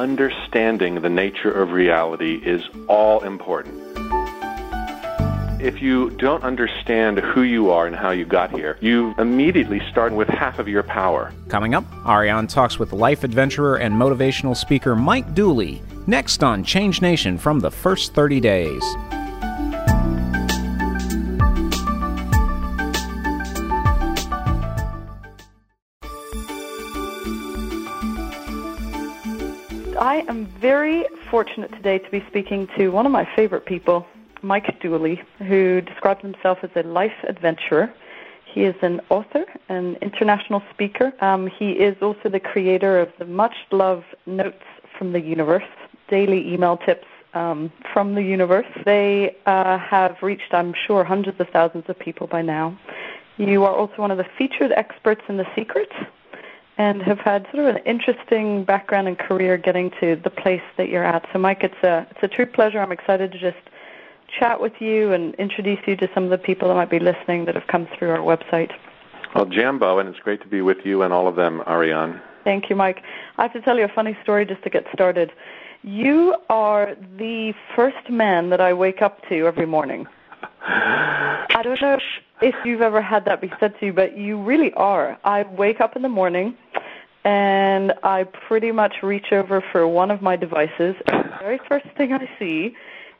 understanding the nature of reality is all important. If you don't understand who you are and how you got here, you immediately start with half of your power. Coming up, Ariane talks with life adventurer and motivational speaker Mike Dooley. Next on Change Nation from the first 30 days. Very fortunate today to be speaking to one of my favorite people, Mike Dooley, who describes himself as a life adventurer. He is an author, an international speaker. Um, he is also the creator of the much loved Notes from the Universe, daily email tips um, from the universe. They uh, have reached, I'm sure, hundreds of thousands of people by now. You are also one of the featured experts in The Secret, and have had sort of an interesting background and career getting to the place that you're at. So, Mike, it's a it's a true pleasure. I'm excited to just chat with you and introduce you to some of the people that might be listening that have come through our website. Well, Jambo, and it's great to be with you and all of them, Ariane. Thank you, Mike. I have to tell you a funny story just to get started. You are the first man that I wake up to every morning. I don't know if you've ever had that be said to you, but you really are. I wake up in the morning and I pretty much reach over for one of my devices. And the very first thing I see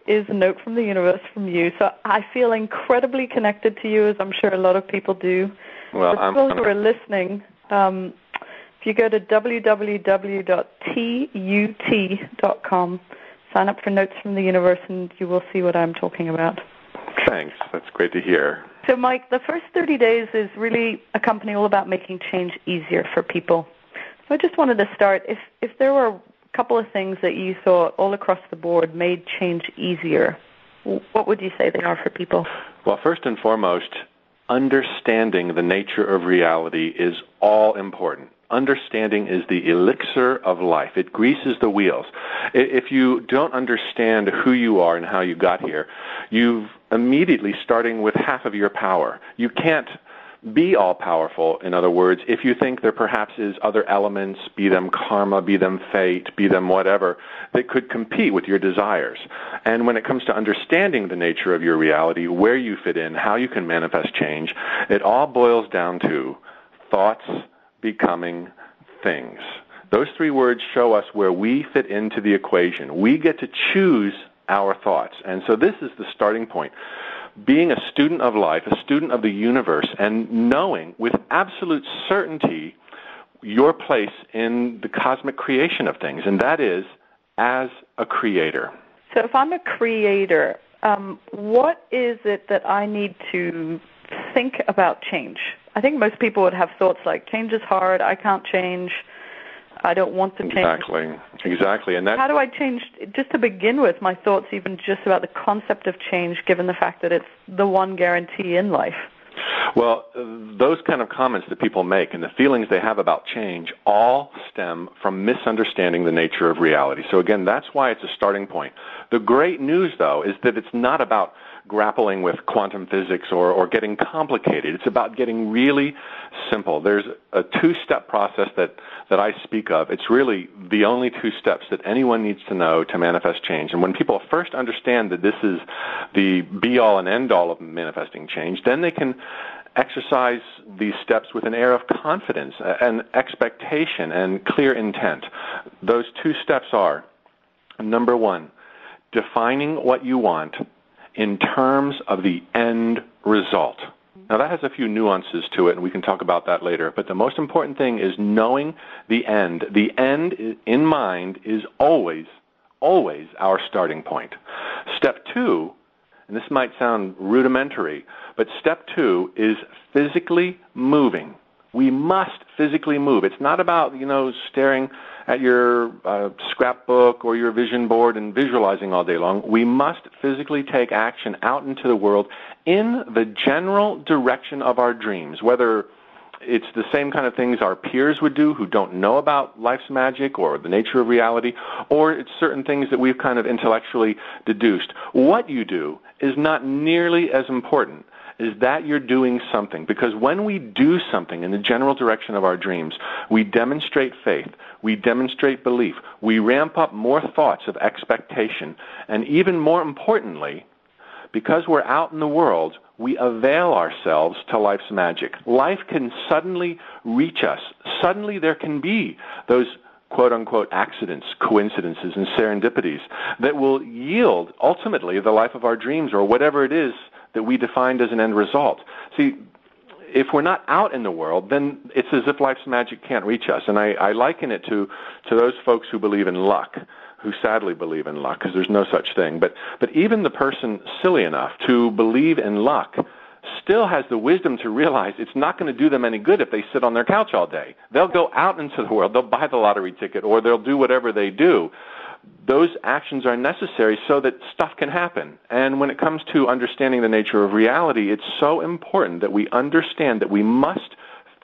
is a note from the universe from you. So I feel incredibly connected to you, as I'm sure a lot of people do. Well, For I'm, people who are listening, um, if you go to www.tut.com, sign up for Notes from the Universe, and you will see what I'm talking about. thanks. That's great to hear. So, Mike, the first 30 days is really a company all about making change easier for people. I just wanted to start. If if there were a couple of things that you thought all across the board made change easier, what would you say they are for people? Well, first and foremost, understanding the nature of reality is all important. Understanding is the elixir of life. It greases the wheels. If you don't understand who you are and how you got here, you've immediately starting with half of your power. You can't be all powerful, in other words, if you think there perhaps is other elements, be them karma, be them fate, be them whatever, that could compete with your desires. And when it comes to understanding the nature of your reality, where you fit in, how you can manifest change, it all boils down to thoughts becoming things. Those three words show us where we fit into the equation. We get to choose our thoughts. And so this is the starting point being a student of life, a student of the universe, and knowing with absolute certainty your place in the cosmic creation of things, and that is as a creator. So, if I'm a creator, um, what is it that I need to think about change? I think most people would have thoughts like, change is hard, I can't change, I don't want to change. Exactly, exactly, and that How do I change, just to begin with, my thoughts even just about the concept of change, given the fact that it's the one guarantee in life? Well, those kind of comments that people make and the feelings they have about change all stem from misunderstanding the nature of reality. So again, that's why it's a starting point. The great news, though, is that it's not about grappling with quantum physics or, or getting complicated. It's about getting really simple. There's a two-step process that, that I speak of. It's really the only two steps that anyone needs to know to manifest change. And when people first understand that this is the be-all and end-all of manifesting change, then they can exercise these steps with an air of confidence and expectation and clear intent. Those two steps are, number one, defining what you want in terms of the end result. Now, that has a few nuances to it, and we can talk about that later. But the most important thing is knowing the end. The end in mind is always, always our starting point. Step two, and this might sound rudimentary, but step two is physically moving. We must physically move. It's not about, you know, staring at your uh, scrapbook or your vision board and visualizing all day long. We must physically take action out into the world in the general direction of our dreams, whether it's the same kind of things our peers would do who don't know about life's magic or the nature of reality, or it's certain things that we've kind of intellectually deduced. What you do is not nearly as important is that you're doing something. Because when we do something in the general direction of our dreams, we demonstrate faith, we demonstrate belief, we ramp up more thoughts of expectation, and even more importantly, because we're out in the world, we avail ourselves to life's magic. Life can suddenly reach us. Suddenly there can be those quote unquote accidents, coincidences, and serendipities that will yield ultimately the life of our dreams or whatever it is that we defined as an end result. See, if we're not out in the world, then it's as if life's magic can't reach us. And I, I liken it to, to those folks who believe in luck, who sadly believe in luck, because there's no such thing. But, but even the person silly enough to believe in luck still has the wisdom to realize it's not going to do them any good if they sit on their couch all day. They'll go out into the world, they'll buy the lottery ticket, or they'll do whatever they do. Those actions are necessary so that stuff can happen. And when it comes to understanding the nature of reality, it's so important that we understand that we must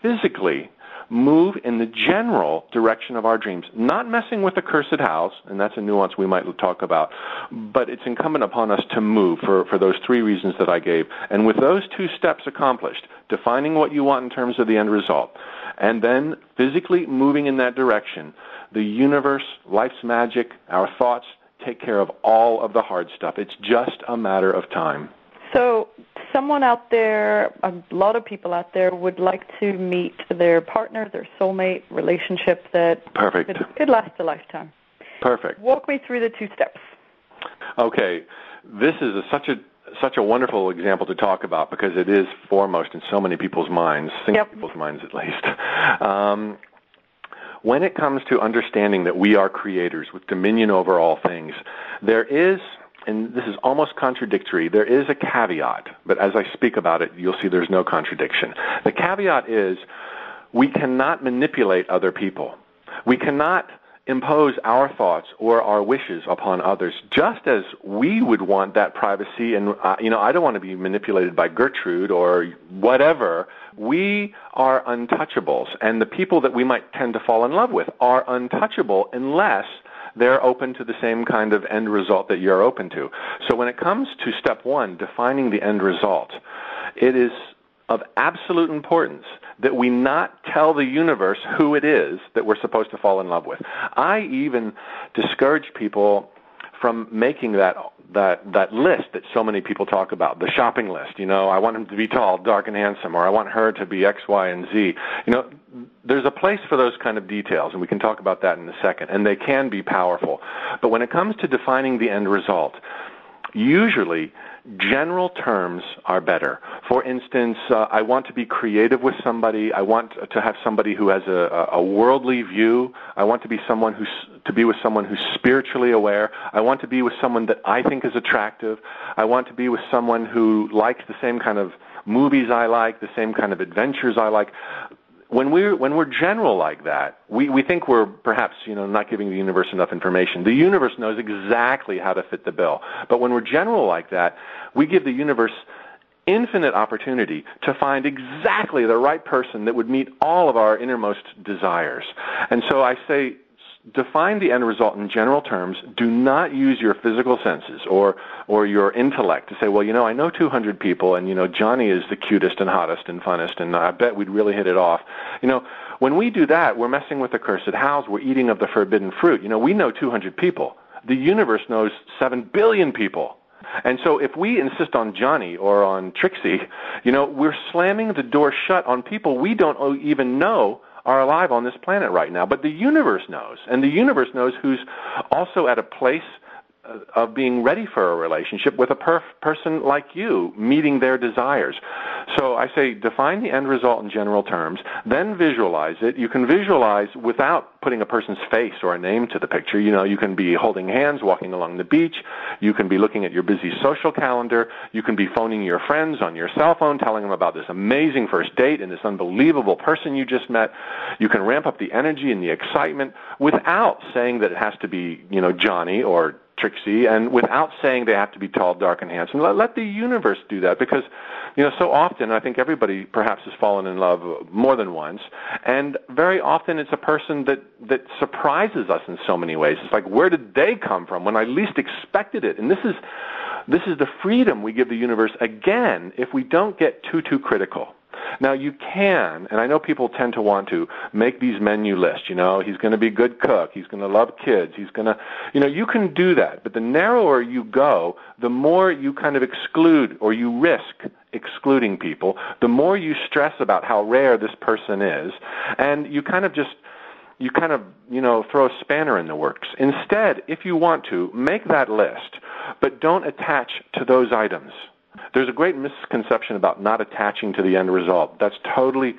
physically move in the general direction of our dreams, not messing with the cursed hows, and that's a nuance we might talk about, but it's incumbent upon us to move for, for those three reasons that I gave. And with those two steps accomplished, defining what you want in terms of the end result, and then physically moving in that direction, the universe, life's magic, our thoughts take care of all of the hard stuff. It's just a matter of time. So, someone out there, a lot of people out there, would like to meet their partner, their soulmate relationship that Perfect. could, could last a lifetime. Perfect. Walk me through the two steps. Okay, this is a, such a such a wonderful example to talk about because it is foremost in so many people's minds, single Yep. people's minds at least. Um, when it comes to understanding that we are creators with dominion over all things, there is, and this is almost contradictory, there is a caveat, but as I speak about it, you'll see there's no contradiction. The caveat is we cannot manipulate other people. We cannot impose our thoughts or our wishes upon others just as we would want that privacy and uh, you know I don't want to be manipulated by Gertrude or whatever we are untouchables and the people that we might tend to fall in love with are untouchable unless they're open to the same kind of end result that you're open to. So when it comes to step 1 defining the end result it is of absolute importance that we not tell the universe who it is that we're supposed to fall in love with. I even discourage people from making that that that list that so many people talk about, the shopping list. You know, I want him to be tall, dark, and handsome, or I want her to be X, Y, and Z. You know, there's a place for those kind of details, and we can talk about that in a second, and they can be powerful. But when it comes to defining the end result, usually general terms are better. For instance, uh, I want to be creative with somebody. I want to have somebody who has a, a worldly view. I want to be someone who's to be with someone who's spiritually aware. I want to be with someone that I think is attractive. I want to be with someone who likes the same kind of movies I like, the same kind of adventures I like when we're when we're general like that, we, we think we're perhaps you know not giving the universe enough information. The universe knows exactly how to fit the bill. But when we're general like that, we give the universe infinite opportunity to find exactly the right person that would meet all of our innermost desires. And so I say define the end result in general terms. Do not use your physical senses or or your intellect to say, well, you know, I know 200 people, and you know, Johnny is the cutest and hottest and funnest, and I bet we'd really hit it off. You know, when we do that, we're messing with the cursed hows. We're eating of the forbidden fruit. You know, we know 200 people. The universe knows 7 billion people. And so if we insist on Johnny or on Trixie, you know, we're slamming the door shut on people we don't even know are alive on this planet right now. But the universe knows, and the universe knows who's also at a place Uh, of being ready for a relationship with a perf- person like you, meeting their desires. So I say define the end result in general terms, then visualize it. You can visualize without putting a person's face or a name to the picture. You know, you can be holding hands, walking along the beach. You can be looking at your busy social calendar. You can be phoning your friends on your cell phone, telling them about this amazing first date and this unbelievable person you just met. You can ramp up the energy and the excitement without saying that it has to be, you know, Johnny or Trixie, and without saying they have to be tall, dark, and handsome. Let, let the universe do that because, you know, so often I think everybody perhaps has fallen in love more than once, and very often it's a person that that surprises us in so many ways. It's like where did they come from when I least expected it? And this is This is the freedom we give the universe again if we don't get too, too critical. Now you can, and I know people tend to want to make these menu lists. You know, he's going to be a good cook. He's going to love kids. He's going to, you know, you can do that. But the narrower you go, the more you kind of exclude or you risk excluding people. The more you stress about how rare this person is, and you kind of just you kind of, you know, throw a spanner in the works. Instead, if you want to, make that list, but don't attach to those items. There's a great misconception about not attaching to the end result. That's totally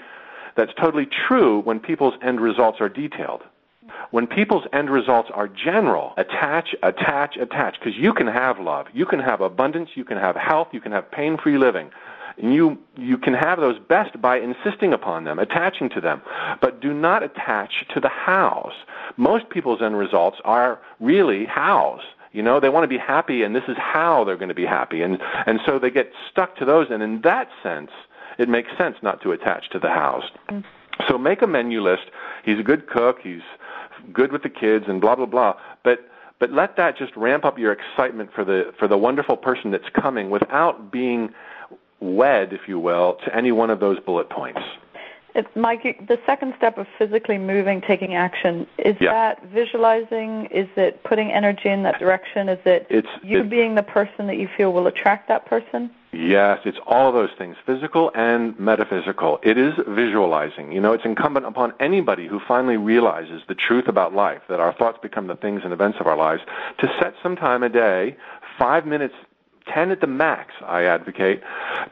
that's totally true when people's end results are detailed. When people's end results are general, attach, attach, attach, because you can have love, you can have abundance, you can have health, you can have pain-free living. And you, you can have those best by insisting upon them, attaching to them. But do not attach to the hows. Most people's end results are really hows. You know, they want to be happy, and this is how they're going to be happy. And, and so they get stuck to those. And in that sense, it makes sense not to attach to the hows. Mm. So make a menu list. He's a good cook. He's good with the kids, and blah blah blah. But but let that just ramp up your excitement for the for the wonderful person that's coming without being wed, if you will, to any one of those bullet points. It's Mike. The second step of physically moving, taking action, is yeah. that visualizing? Is it putting energy in that direction? Is it it's, you it's, being the person that you feel will attract that person? Yes, it's all of those things, physical and metaphysical. It is visualizing. You know, it's incumbent upon anybody who finally realizes the truth about life, that our thoughts become the things and events of our lives, to set some time a day, five minutes 10 at the max, I advocate,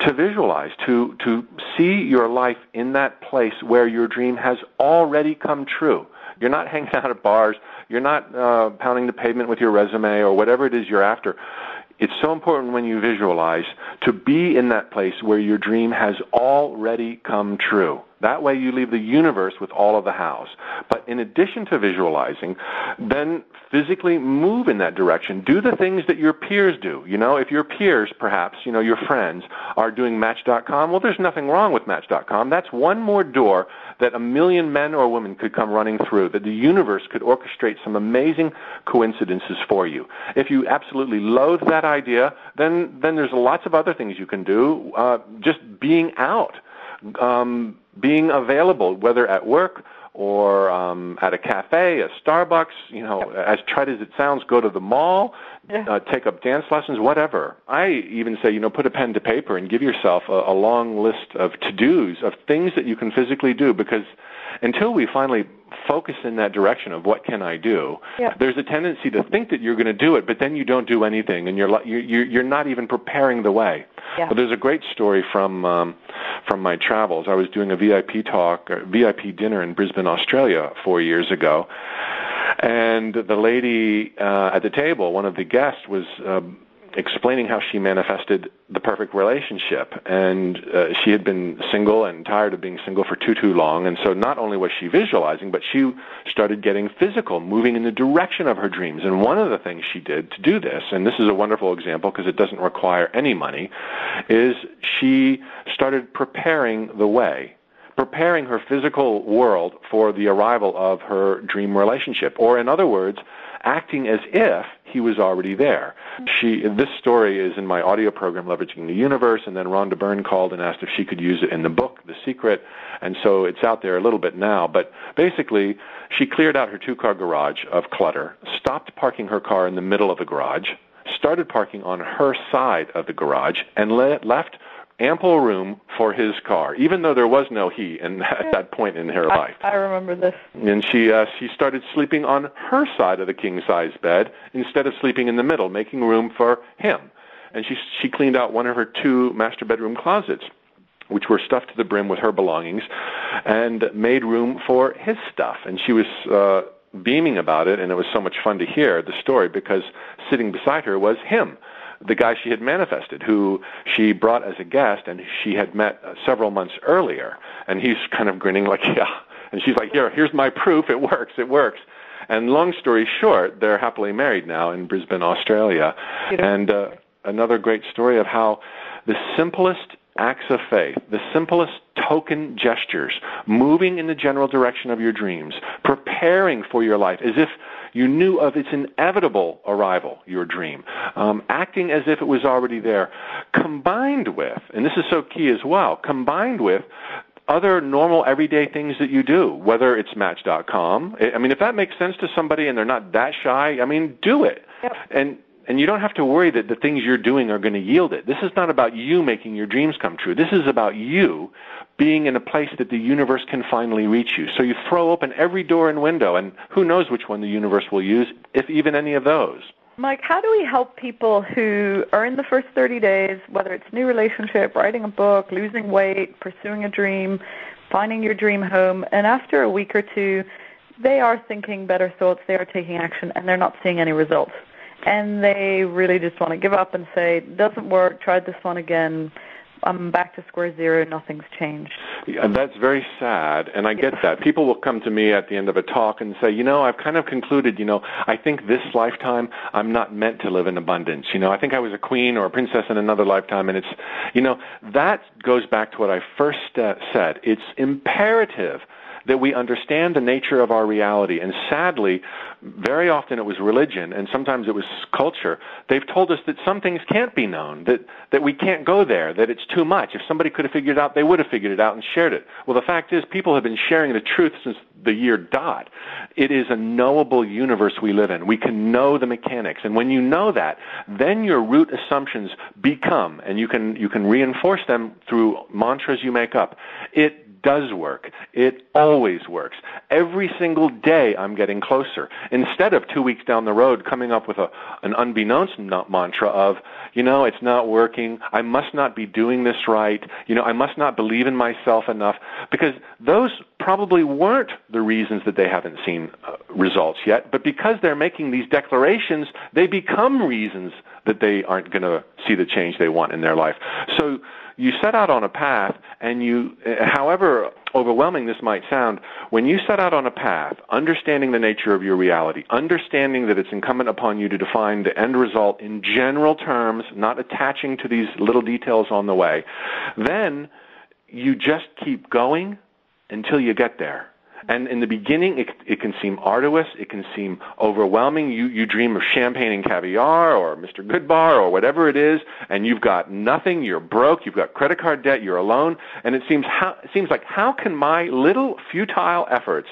to visualize, to, to see your life in that place where your dream has already come true. You're not hanging out at bars. You're not uh, pounding the pavement with your resume or whatever it is you're after. It's so important when you visualize to be in that place where your dream has already come true. That way you leave the universe with all of the hows. But in addition to visualizing, then physically move in that direction. Do the things that your peers do. You know, if your peers, perhaps, you know, your friends are doing Match.com, well, there's nothing wrong with Match.com. That's one more door that a million men or women could come running through, that the universe could orchestrate some amazing coincidences for you. If you absolutely loathe that idea, then, then there's lots of other things you can do. Uh, just being out, um, being available, whether at work or um, at a cafe, a Starbucks. You know, as trite as it sounds, go to the mall, yeah. uh, take up dance lessons, whatever. I even say, you know, put a pen to paper and give yourself a, a long list of to-dos of things that you can physically do because until we finally focus in that direction of what can I do, yeah. there's a tendency to think that you're going to do it, but then you don't do anything, and you're you're you're not even preparing the way. Yeah. But there's a great story from um, from my travels. I was doing a VIP talk, a VIP dinner in Brisbane, Australia, four years ago, and the lady uh, at the table, one of the guests, was. Uh, explaining how she manifested the perfect relationship. And uh, she had been single and tired of being single for too, too long. And so not only was she visualizing, but she started getting physical, moving in the direction of her dreams. And one of the things she did to do this, and this is a wonderful example because it doesn't require any money, is she started preparing the way preparing her physical world for the arrival of her dream relationship. Or in other words, acting as if he was already there. Hmm. She, this story is in my audio program, Leveraging the Universe, and then Rhonda Byrne called and asked if she could use it in the book, The Secret, and so it's out there a little bit now. But basically, she cleared out her two-car garage of clutter, stopped parking her car in the middle of the garage, started parking on her side of the garage, and le- left ample room for his car, even though there was no he in, at that point in her I, life. I remember this. And she uh, she started sleeping on her side of the king size bed instead of sleeping in the middle, making room for him. And she she cleaned out one of her two master bedroom closets, which were stuffed to the brim with her belongings, and made room for his stuff. And she was. Uh, beaming about it and it was so much fun to hear the story because sitting beside her was him the guy she had manifested, who she brought as a guest and she had met uh, several months earlier. And he's kind of grinning like, yeah. And she's like, here, here's my proof. It works. It works. And long story short, they're happily married now in Brisbane, Australia. And uh, another great story of how the simplest acts of faith, the simplest token gestures, moving in the general direction of your dreams, preparing for your life as if You knew of its inevitable arrival, your dream, um, acting as if it was already there, combined with, and this is so key as well, combined with other normal everyday things that you do, whether it's Match.com. I mean, if that makes sense to somebody and they're not that shy, I mean, do it. Yep. And and you don't have to worry that the things you're doing are going to yield it. This is not about you making your dreams come true. This is about you being in a place that the universe can finally reach you. So you throw open every door and window, and who knows which one the universe will use, if even any of those. Mike, how do we help people who are in the first 30 days, whether it's new relationship, writing a book, losing weight, pursuing a dream, finding your dream home, and after a week or two, they are thinking better thoughts, they are taking action, and they're not seeing any results. And they really just want to give up and say, doesn't work, tried this one again, I'm back to square zero. Nothing's changed. Yeah, that's very sad, and I get that. People will come to me at the end of a talk and say, you know, I've kind of concluded, you know, I think this lifetime I'm not meant to live in abundance. You know, I think I was a queen or a princess in another lifetime, and it's, you know, that goes back to what I first uh, said. It's imperative that we understand the nature of our reality. And sadly, very often it was religion and sometimes it was culture. They've told us that some things can't be known, that, that we can't go there, that it's too much. If somebody could have figured it out, they would have figured it out and shared it. Well, the fact is, people have been sharing the truth since the year dot. It is a knowable universe we live in. We can know the mechanics. And when you know that, then your root assumptions become, and you can, you can reinforce them through mantras you make up. It does work. It always works. Every single day I'm getting closer. Instead of two weeks down the road coming up with a, an unbeknownst mantra of, you know, it's not working. I must not be doing this right. You know, I must not believe in myself enough. Because those probably weren't the reasons that they haven't seen uh, results yet. But because they're making these declarations, they become reasons that they aren't going to see the change they want in their life. So, you set out on a path and you, however overwhelming this might sound, when you set out on a path, understanding the nature of your reality, understanding that it's incumbent upon you to define the end result in general terms, not attaching to these little details on the way, then you just keep going until you get there. And in the beginning, it, it can seem arduous. It can seem overwhelming. You, you dream of champagne and caviar or Mr. Goodbar or whatever it is, and you've got nothing. You're broke. You've got credit card debt. You're alone. And it seems, how, it seems like, how can my little futile efforts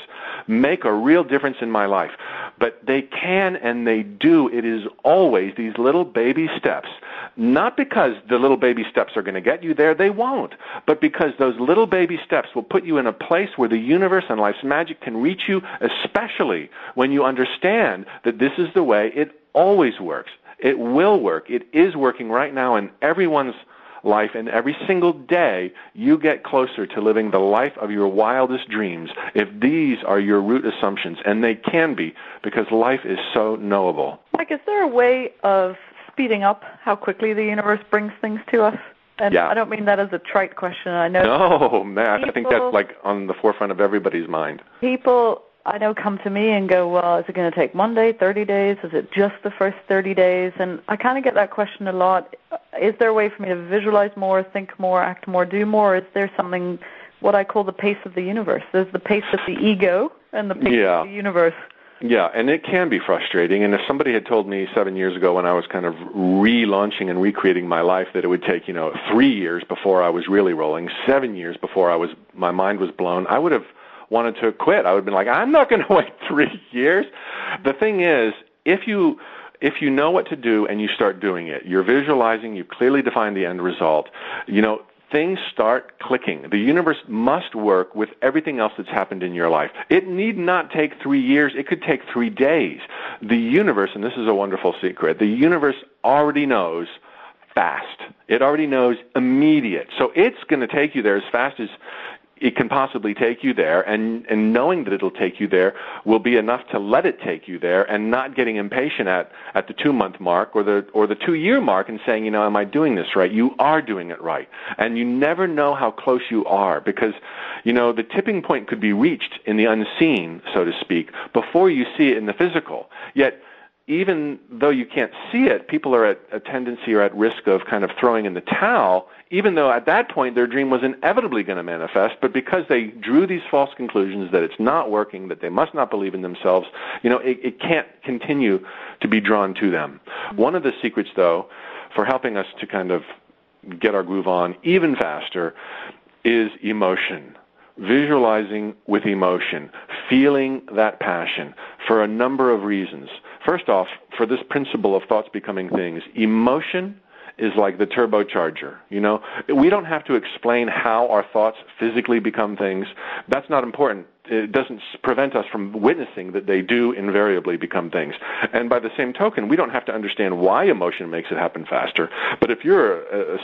make a real difference in my life? But they can and they do. It is always these little baby steps. Not because the little baby steps are going to get you there. They won't. But because those little baby steps will put you in a place where the universe and life's magic can reach you, especially when you understand that this is the way it always works. It will work. It is working right now in everyone's life, and every single day you get closer to living the life of your wildest dreams if these are your root assumptions, and they can be because life is so knowable. Mike, is there a way of speeding up how quickly the universe brings things to us? And yeah. I don't mean that as a trite question. I know. No, Matt. People, I think that's like on the forefront of everybody's mind. People I know come to me and go, well, is it going to take one day, 30 days? Is it just the first 30 days? And I kind of get that question a lot. Is there a way for me to visualize more, think more, act more, do more? Is there something, what I call the pace of the universe? There's the pace of the ego and the pace yeah. of the universe. Yeah, and it can be frustrating. And if somebody had told me seven years ago when I was kind of relaunching and recreating my life that it would take, you know, three years before I was really rolling, seven years before I was, my mind was blown, I would have wanted to quit. I would have been like, I'm not going to wait three years. The thing is, if you, if you know what to do and you start doing it, you're visualizing, you clearly define the end result, you know, things start clicking. The universe must work with everything else that's happened in your life. It need not take three years. It could take three days. The universe, and this is a wonderful secret, the universe already knows fast. It already knows immediate. So it's going to take you there as fast as it can possibly take you there, and, and knowing that it'll take you there will be enough to let it take you there, and not getting impatient at, at the two month mark or the or the two year mark and saying, you know, am I doing this right? You are doing it right, and you never know how close you are because, you know, the tipping point could be reached in the unseen, so to speak, before you see it in the physical. Yet even though you can't see it, people are at a tendency or at risk of kind of throwing in the towel, even though at that point their dream was inevitably going to manifest, but because they drew these false conclusions that it's not working, that they must not believe in themselves, you know, it, it can't continue to be drawn to them. One of the secrets, though, for helping us to kind of get our groove on even faster is emotion visualizing with emotion, feeling that passion for a number of reasons. First off, for this principle of thoughts becoming things, emotion is like the turbocharger. You know, we don't have to explain how our thoughts physically become things. That's not important. It doesn't prevent us from witnessing that they do invariably become things. And by the same token, we don't have to understand why emotion makes it happen faster. But if you're a, a,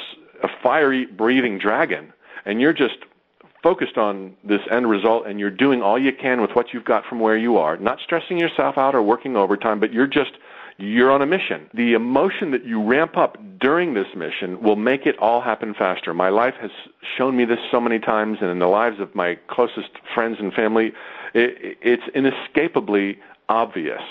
a fiery breathing dragon and you're just focused on this end result and you're doing all you can with what you've got from where you are, not stressing yourself out or working overtime, but you're just you're on a mission. The emotion that you ramp up during this mission will make it all happen faster. My life has shown me this so many times, and in the lives of my closest friends and family, it, it's inescapably obvious.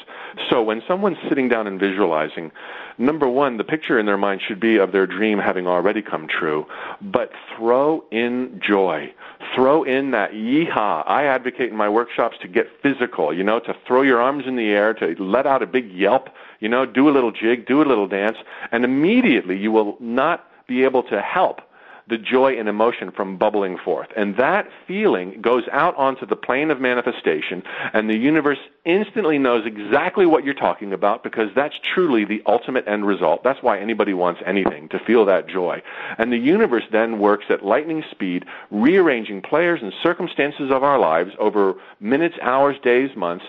So when someone's sitting down and visualizing, number one, the picture in their mind should be of their dream having already come true, but throw in joy. Throw in that yeehaw. I advocate in my workshops to get physical, you know, to throw your arms in the air, to let out a big yelp, you know, do a little jig, do a little dance, and immediately you will not be able to help the joy and emotion from bubbling forth. And that feeling goes out onto the plane of manifestation, and the universe instantly knows exactly what you're talking about because that's truly the ultimate end result. That's why anybody wants anything, to feel that joy. And the universe then works at lightning speed, rearranging players and circumstances of our lives over minutes, hours, days, months,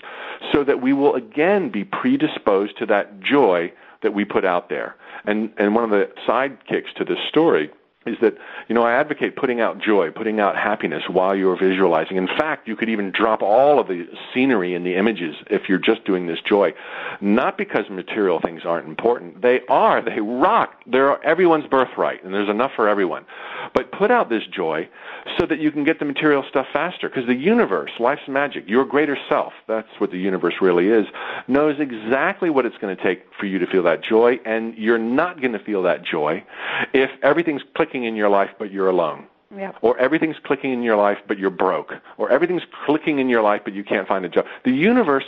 so that we will again be predisposed to that joy that we put out there. And, and one of the sidekicks to this story is that you know I advocate putting out joy, putting out happiness while you're visualizing. In fact, you could even drop all of the scenery and the images if you're just doing this joy. Not because material things aren't important. They are. They rock. They're everyone's birthright and there's enough for everyone. But put out this joy so that you can get the material stuff faster because the universe, life's magic, your greater self, that's what the universe really is, knows exactly what it's going to take for you to feel that joy and you're not going to feel that joy if everything's clicking in your life but you're alone. Yep. Or everything's clicking in your life but you're broke. Or everything's clicking in your life but you can't find a job. The universe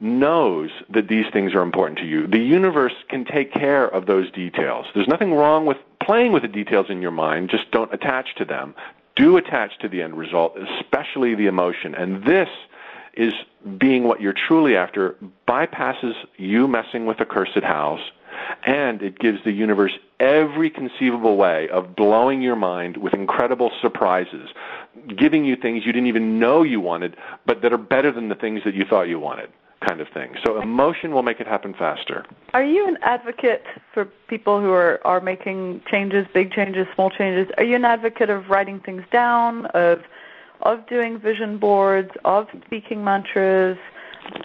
knows that these things are important to you. The universe can take care of those details. There's nothing wrong with playing with the details in your mind, just don't attach to them. Do attach to the end result, especially the emotion. And this is being what you're truly after bypasses you messing with a cursed hows and it gives the universe every conceivable way of blowing your mind with incredible surprises, giving you things you didn't even know you wanted, but that are better than the things that you thought you wanted kind of thing. So emotion will make it happen faster. Are you an advocate for people who are, are making changes, big changes, small changes? Are you an advocate of writing things down, of of doing vision boards, of speaking mantras,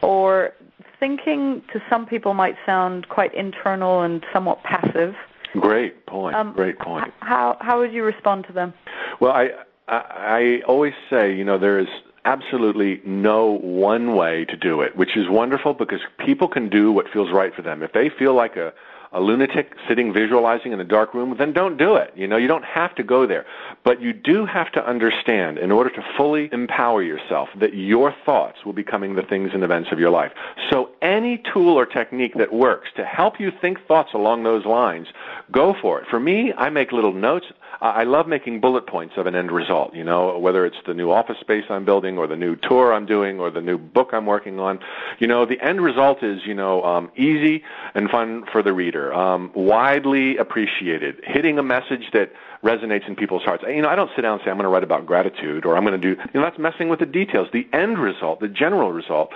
or thinking to some people might sound quite internal and somewhat passive? Great point. Um, Great point. How how would you respond to them? Well, I I, I always say, you know, there is absolutely no one way to do it, which is wonderful because people can do what feels right for them. If they feel like a a lunatic sitting visualizing in a dark room, then don't do it. You know, you don't have to go there. But you do have to understand, in order to fully empower yourself, that your thoughts will be becoming the things and events of your life. So any tool or technique that works to help you think thoughts along those lines, go for it. For me, I make little notes. I love making bullet points of an end result, you know, whether it's the new office space I'm building or the new tour I'm doing or the new book I'm working on. You know, the end result is, you know, um, easy and fun for the reader, um, widely appreciated, hitting a message that resonates in people's hearts. You know, I don't sit down and say I'm going to write about gratitude or I'm going to do, you know, that's messing with the details. The end result, the general result,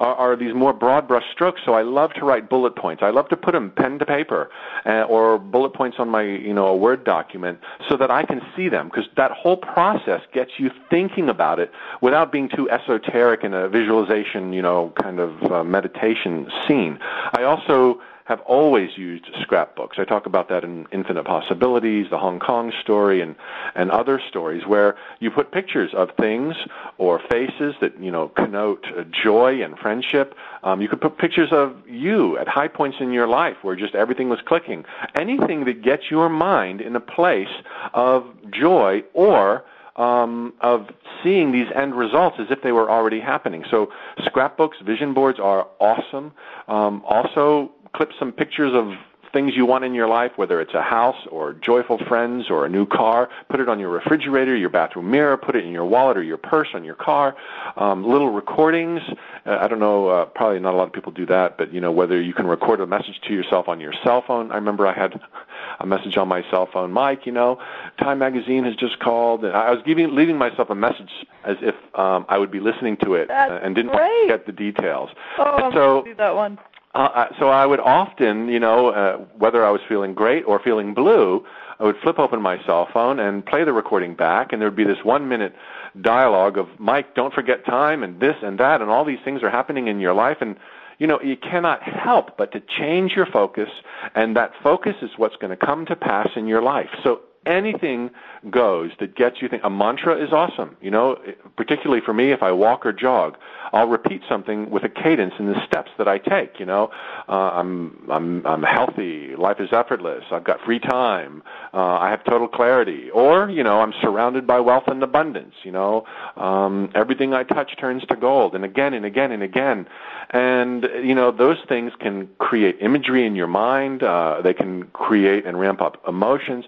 are, are these more broad brush strokes. So I love to write bullet points. I love to put them pen to paper uh, or bullet points on my, you know, a Word document so that I can see them because that whole process gets you thinking about it without being too esoteric in a visualization, you know, kind of uh, meditation scene. I also have always used scrapbooks. I talk about that in Infinite Possibilities, the Hong Kong story, and, and other stories where you put pictures of things or faces that, you know, connote joy and friendship. Um, you could put pictures of you at high points in your life where just everything was clicking. Anything that gets your mind in a place of joy or um, of seeing these end results as if they were already happening. So scrapbooks, vision boards are awesome. Um, also, clip some pictures of things you want in your life, whether it's a house or joyful friends or a new car. Put it on your refrigerator, your bathroom mirror, put it in your wallet or your purse on your car. Um, little recordings. Uh, I don't know, uh, probably not a lot of people do that, but you know, whether you can record a message to yourself on your cell phone. I remember I had a message on my cell phone, Mike, you know, Time Magazine has just called. And I was giving, leaving myself a message as if um, I would be listening to it That's and didn't get the details. Oh, And I'm so, do that one. Uh, so I would often, you know, uh, whether I was feeling great or feeling blue, I would flip open my cell phone and play the recording back, and there would be this one minute dialogue of Mike, don't forget time, and this and that, and all these things are happening in your life, and you know, you cannot help but to change your focus, and that focus is what's going to come to pass in your life. So anything goes that gets you think a mantra is awesome you know? Particularly for me if i walk or jog i'll repeat something with a cadence in the steps that i take you know? Uh, i'm i'm i'm healthy life is effortless i've got free time uh, i have total clarity. Or you know i'm surrounded by wealth and abundance you know? Um, everything i touch turns to gold and again and again and again. And you know those things can create imagery in your mind uh, they can create and ramp up emotions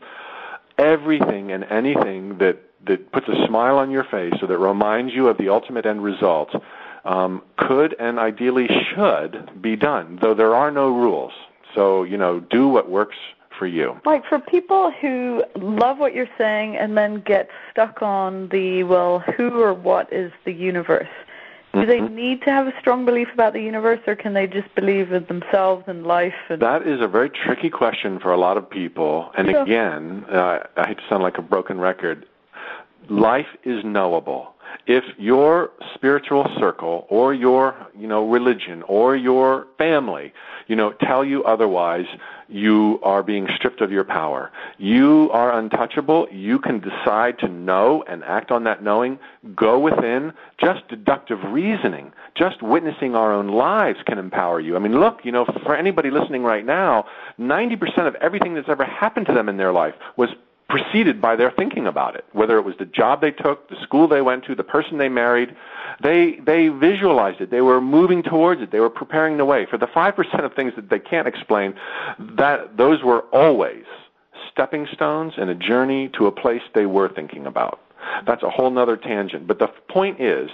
everything and anything that that puts a smile on your face or that reminds you of the ultimate end result um, could and ideally should be done, though there are no rules. So you know, do what works for you. Like for people who love what you're saying and then get stuck on the well, who or what is the universe? Do they need to have a strong belief about the universe, or can they just believe in themselves and life? And That is a very tricky question for a lot of people. And again, uh, I hate to sound like a broken record. Life is knowable. If your spiritual circle or your, you know, religion or your family, you know, tell you otherwise, you are being stripped of your power. You are untouchable. You can decide to know and act on that knowing. Go within. Just deductive reasoning, just witnessing our own lives can empower you. I mean, look, you know, for anybody listening right now, 90% of everything that's ever happened to them in their life was preceded by their thinking about it. Whether it was the job they took, the school they went to, the person they married, they they visualized it. They were moving towards it. They were preparing the way. For the five percent of things that they can't explain, that those were always stepping stones and a journey to a place they were thinking about. That's a whole nother tangent. But the point is,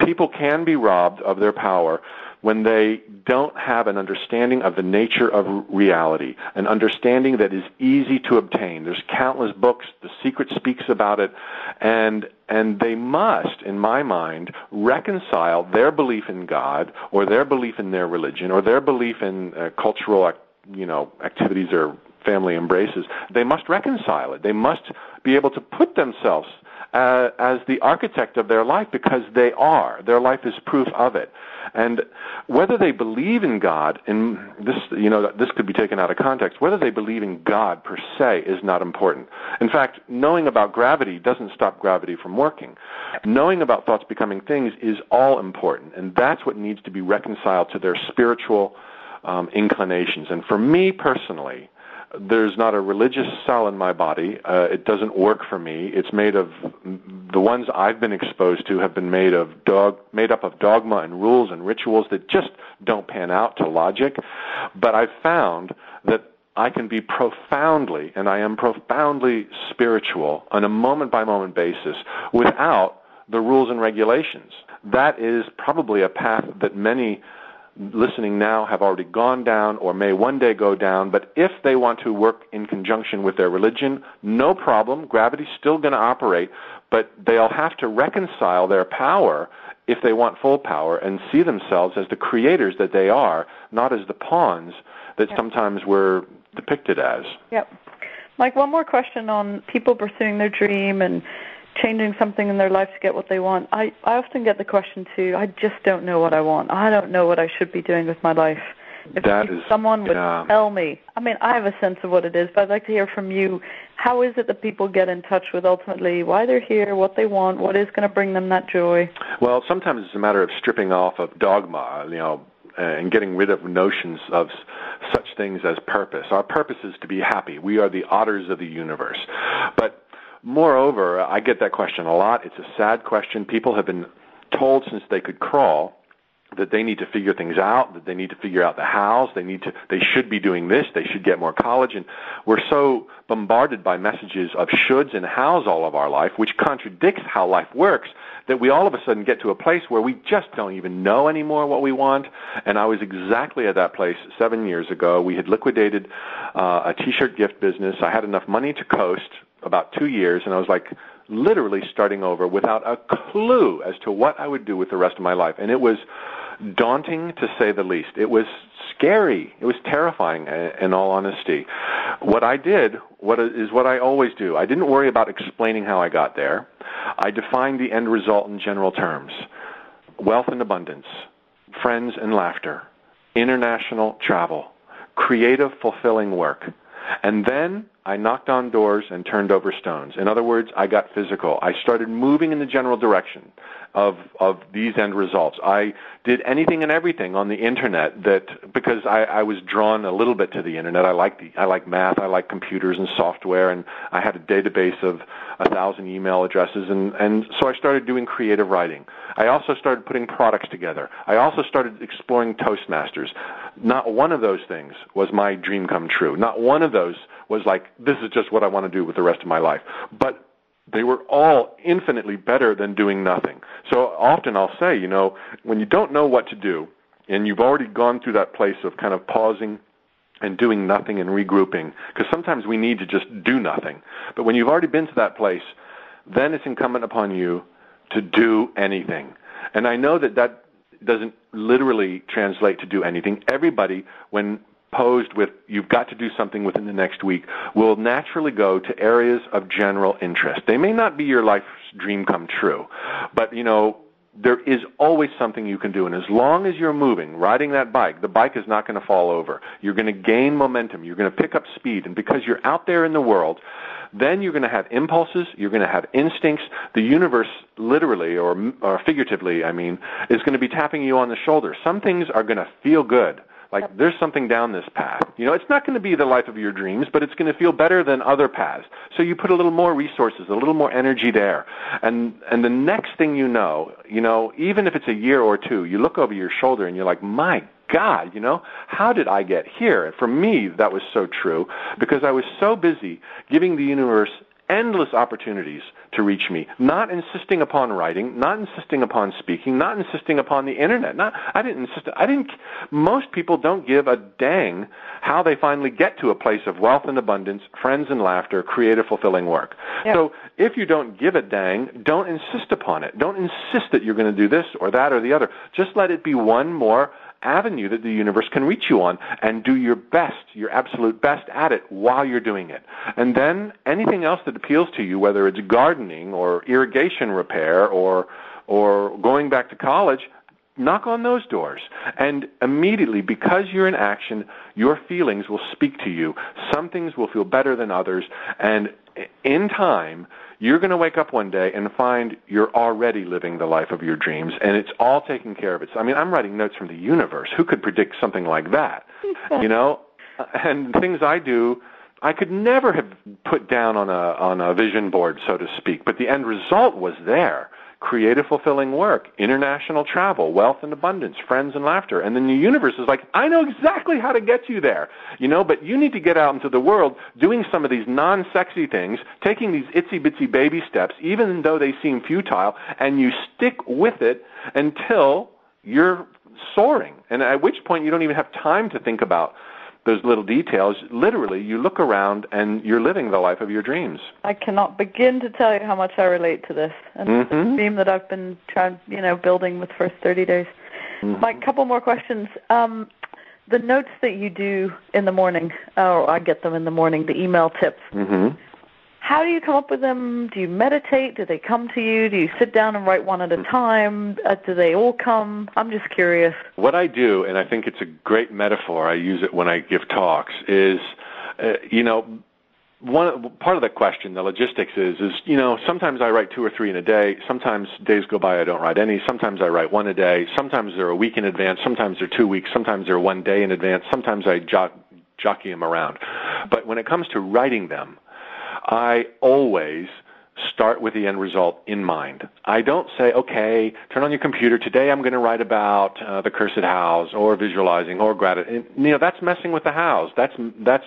people can be robbed of their power when they don't have an understanding of the nature of reality, an understanding that is easy to obtain. There's countless books, The Secret speaks about it, and and they must, in my mind, reconcile their belief in God or their belief in their religion or their belief in uh, cultural, you know, activities or family embraces. They must reconcile it. They must be able to put themselves uh, as the architect of their life because they are. Their life is proof of it. And whether they believe in God, in this, you know, this could be taken out of context. Whether they believe in God per se is not important. In fact, knowing about gravity doesn't stop gravity from working. Knowing about thoughts becoming things is all important, and that's what needs to be reconciled to their spiritual um, inclinations. And for me personally, there's not a religious cell in my body. Uh, it doesn't work for me. It's made of the ones I've been exposed to have been made of dog, made up of dogma and rules and rituals that just don't pan out to logic. But I've found that I can be profoundly, and I am profoundly spiritual on a moment by moment basis without the rules and regulations. That is probably a path that many listening now have already gone down or may one day go down, but if they want to work in conjunction with their religion, no problem. Gravity's still going to operate, but they'll have to reconcile their power if they want full power and see themselves as the creators that they are, not as the pawns that Yeah. sometimes we're depicted as. Yep. Mike, one more question on people pursuing their dream and changing something in their life to get what they want. I, I often get the question too, I just don't know what I want. I don't know what I should be doing with my life. If that that is, someone would yeah. tell me, I mean, I have a sense of what it is, but I'd like to hear from you. How is it that people get in touch with ultimately why they're here, what they want, what is going to bring them that joy? Well, sometimes it's a matter of stripping off of dogma, you know, and getting rid of notions of such things as purpose. Our purpose is to be happy. We are the otters of the universe. But moreover, I get that question a lot. It's a sad question. People have been told since they could crawl that they need to figure things out, that they need to figure out the hows, they need to they should be doing this, they should get more college and we're so bombarded by messages of shoulds and hows all of our life, which contradicts how life works, that we all of a sudden get to a place where we just don't even know anymore what we want. And I was exactly at that place seven years ago. We had liquidated uh, a t-shirt gift business. I had enough money to coast about two years, and I was like, literally starting over without a clue as to what I would do with the rest of my life. And it was daunting to say the least. It was scary. It was terrifying, in all honesty. What I did what is what I always do. I didn't worry about explaining how I got there. I defined the end result in general terms wealth and abundance, friends and laughter, international travel, creative, fulfilling work. And then I knocked on doors and turned over stones. In other words, I got physical. I started moving in the general direction of of these end results. I did anything and everything on the internet that because I, I was drawn a little bit to the internet. I like the I like math. I like computers and software, and I had a database of a thousand email addresses, and and so I started doing creative writing. I also started putting products together. I also started exploring Toastmasters. Not one of those things was my dream come true. Not one of those was like this is just what I want to do with the rest of my life. But they were all infinitely better than doing nothing. So often I'll say, you know, when you don't know what to do and you've already gone through that place of kind of pausing and doing nothing and regrouping, because sometimes we need to just do nothing. But when you've already been to that place, then it's incumbent upon you to do anything. And I know that that doesn't literally translate to do anything. Everybody, when posed with you've got to do something within the next week will naturally go to areas of general interest. They may not be your life's dream come true, but you know, there is always something you can do. And as long as you're moving, riding that bike, the bike is not going to fall over. You're going to gain momentum. You're going to pick up speed. And because you're out there in the world, then you're going to have impulses. You're going to have instincts. The universe, literally or, or figuratively, I mean, is going to be tapping you on the shoulder. Some things are going to feel good like yep. there's something down this path. You know, it's not going to be the life of your dreams, but it's going to feel better than other paths. So you put a little more resources, a little more energy there. And and the next thing you know, you know, even if it's a year or two, you look over your shoulder and you're like, "My God, you know, how did I get here? And for me, that was so true because I was so busy giving the universe endless opportunities to reach me, not insisting upon writing, not insisting upon speaking, not insisting upon the internet. Not, I didn't insist. I didn't. Most people don't give a dang how they finally get to a place of wealth and abundance, friends and laughter, creative, fulfilling work. Yeah. So if you don't give a dang, don't insist upon it. Don't insist that you're going to do this or that or the other. Just let it be one more avenue that the universe can reach you on and do your best, your absolute best at it while you're doing it. And then anything else that appeals to you, whether it's gardening or irrigation repair or or going back to college, knock on those doors. And immediately, because you're in action, your feelings will speak to you. Some things will feel better than others. And in time, you're going to wake up one day and find you're already living the life of your dreams and it's all taken care of. It's, I mean, I'm writing notes from the universe. Who could predict something like that? you know? And things I do, I could never have put down on a on a vision board, so to speak, but the end result was there creative, fulfilling work, international travel, wealth and abundance, friends and laughter. And then the universe is like, I know exactly how to get you there, you know, but you need to get out into the world doing some of these non-sexy things, taking these itsy bitsy baby steps, even though they seem futile, and you stick with it until you're soaring. And at which point you don't even have time to think about those little details, literally, you look around and you're living the life of your dreams. I cannot begin to tell you how much I relate to this and mm-hmm. the theme that I've been trying, you know, building with first 30 days. Mm-hmm. Mike, couple more questions. Um, the notes that you do in the morning, or I get them in the morning, the email tips. Mm-hmm. How do you come up with them? Do you meditate? Do they come to you? Do you sit down and write one at a hmm. time? Uh, do they all come? I'm just curious. What I do, and I think it's a great metaphor, I use it when I give talks, is, uh, you know, one part of the question, the logistics is, is you know, sometimes I write two or three in a day. Sometimes days go by I don't write any. Sometimes I write one a day. Sometimes they're a week in advance. Sometimes they're two weeks. Sometimes they're one day in advance. Sometimes I jo- jockey them around. But when it comes to writing them, I always start with the end result in mind. I don't say, okay, turn on your computer. Today I'm going to write about uh, the cursed hows or visualizing or gratitude. You know, that's messing with the hows. That's, that's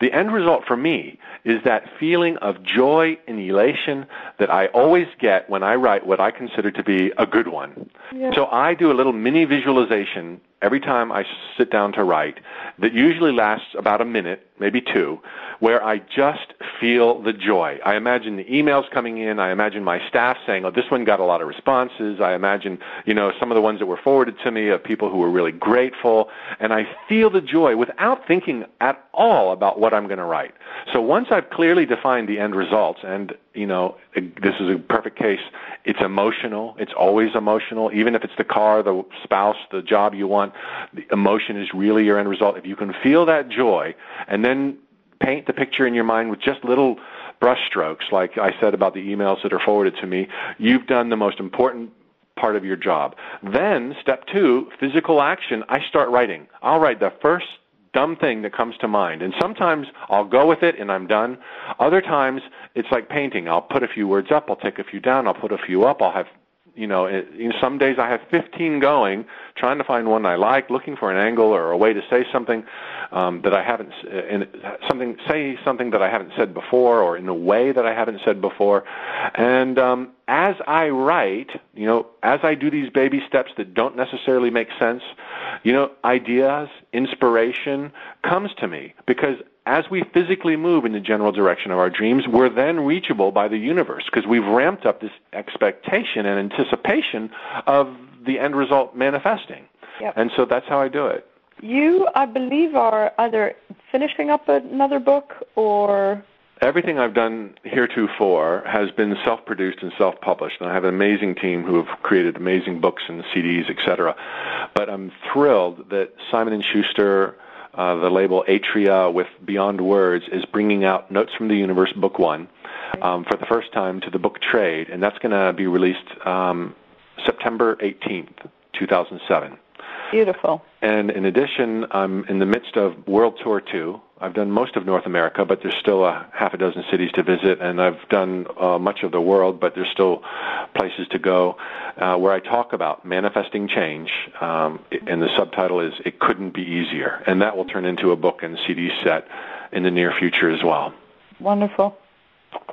the end result for me is that feeling of joy and elation that I always get when I write what I consider to be a good one. Yeah. So I do a little mini visualization every time I sit down to write that usually lasts about a minute, maybe two, where I just feel the joy. I imagine the emails coming in. I imagine my staff saying, oh, this one got a lot of responses. I imagine, you know, some of the ones that were forwarded to me of people who were really grateful. And I feel the joy without thinking at all about what I'm going to write. So once I've clearly defined the end results, and, you know, this is a perfect case, it's emotional. It's always emotional. Even if it's the car, the spouse, the job you want, the emotion is really your end result. If you can feel that joy and then paint the picture in your mind with just little brushstrokes, like I said about the emails that are forwarded to me, you've done the most important part of your job. Then, step two, physical action, I start writing. I'll write the first dumb thing that comes to mind. And sometimes I'll go with it and I'm done. Other times it's like painting. I'll put a few words up, I'll take a few down, I'll put a few up, I'll have you know, it, some days I have 15 going, trying to find one I like, looking for an angle or a way to say something um, that I haven't, in, something say something that I haven't said before, or in a way that I haven't said before. And um, as I write, you know, as I do these baby steps that don't necessarily make sense, you know, ideas, inspiration comes to me because as we physically move in the general direction of our dreams, we're then reachable by the universe because we've ramped up this expectation and anticipation of the end result manifesting. Yep. And so that's how I do it. You, I believe, are either finishing up another book or. Everything I've done heretofore has been self-produced and self-published, and I have an amazing team who have created amazing books and CDs, etc. But I'm thrilled that Simon and Schuster uh, the label Atria with Beyond Words is bringing out Notes from the Universe Book One um, for the first time to the book trade, and that's going to be released um, September 18th, 2007. Beautiful. And in addition, I'm in the midst of World Tour 2. I've done most of North America, but there's still a half a dozen cities to visit, and I've done uh, much of the world, but there's still places to go uh, where I talk about manifesting change, um, and the subtitle is "It Couldn't Be Easier," and that will turn into a book and CD set in the near future as well. Wonderful.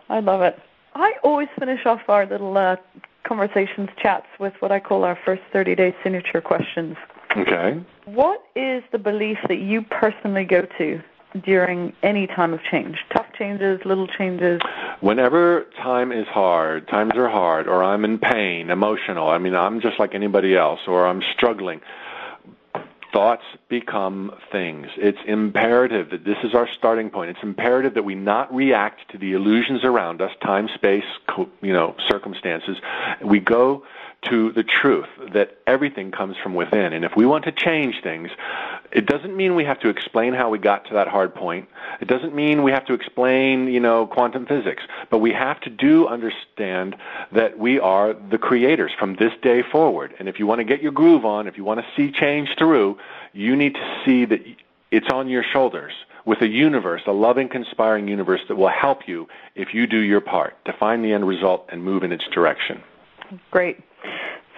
I love it. I always finish off our little uh, conversations chats with what I call our first 30 day signature questions. Okay. What is the belief that you personally go to during any time of change? Tough changes, little changes? Whenever time is hard, times are hard, or I'm in pain, emotional, I mean, I'm just like anybody else, or I'm struggling, thoughts become things. It's imperative that this is our starting point. It's imperative that we not react to the illusions around us, time, space, you know, circumstances. We go to the truth that everything comes from within. And if we want to change things, it doesn't mean we have to explain how we got to that hard point. It doesn't mean we have to explain, you know, quantum physics. But we have to do understand that we are the creators from this day forward. And if you want to get your groove on, if you want to see change through, you need to see that it's on your shoulders with a universe, a loving, conspiring universe that will help you if you do your part to find the end result and move in its direction. Great.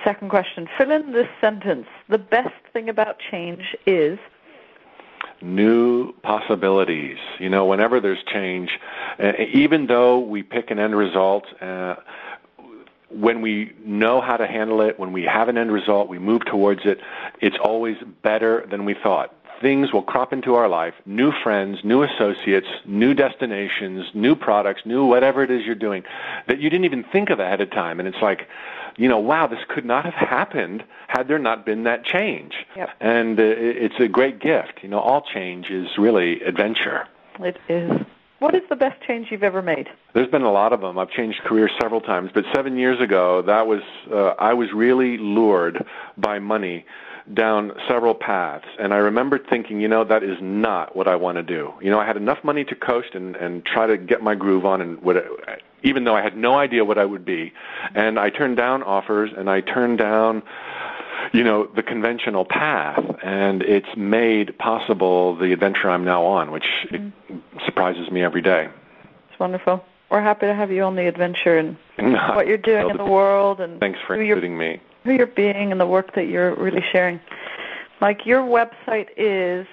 Second question. Fill in this sentence. The best thing about change is new possibilities. You know, whenever there's change, uh, even though we pick an end result, uh, when we know how to handle it, when we have an end result, we move towards it, it's always better than we thought. Things will crop into our life, new friends, new associates, new destinations, new products, new whatever it is you're doing that you didn't even think of ahead of time. And it's like, you know, wow, this could not have happened had there not been that change. Yep. And uh, it's a great gift. You know, all change is really adventure. It is. What is the best change you've ever made? There's been a lot of them. I've changed careers several times, but seven years ago, that was uh, I was really lured by money down several paths, and I remember thinking, you know, that is not what I want to do. You know, I had enough money to coast and and try to get my groove on, and what, even though I had no idea what I would be, and I turned down offers, and I turned down you know, the conventional path, and it's made possible the adventure I'm now on, which mm. surprises me every day. It's wonderful. We're happy to have you on the adventure and what you're doing in the world, and thanks for including me. Who you're being and the work that you're really sharing. Like your website is.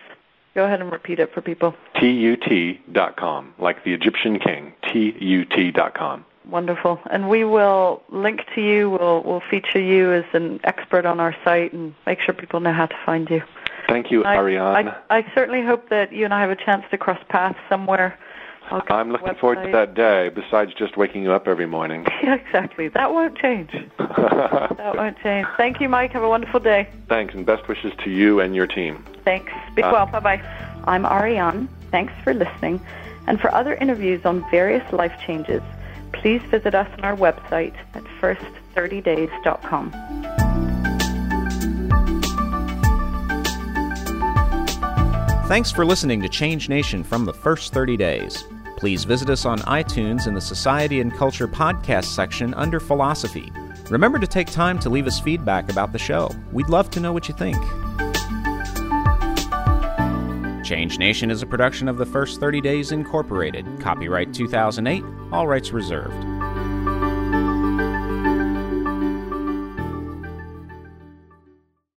Go ahead and repeat it for people. Tut.com, like the Egyptian king. Tut.com. Wonderful. And we will link to you. We'll we'll feature you as an expert on our site and make sure people know how to find you. Thank you, I, Ariane. I, I certainly hope that you and I have a chance to cross paths somewhere. I'm looking forward to that day, besides just waking you up every morning. Yeah, exactly. That won't change. that won't change. Thank you, Mike. Have a wonderful day. Thanks, and best wishes to you and your team. Thanks. Be uh, well. Bye-bye. I'm Ariane. Thanks for listening. And for other interviews on various life changes, please visit us on our website at first30days.com. Thanks for listening to Change Nation from the first 30 days. Please visit us on iTunes in the Society and Culture podcast section under Philosophy. Remember to take time to leave us feedback about the show. We'd love to know what you think. Change Nation is a production of the First 30 Days Incorporated. Copyright 2008, all rights reserved.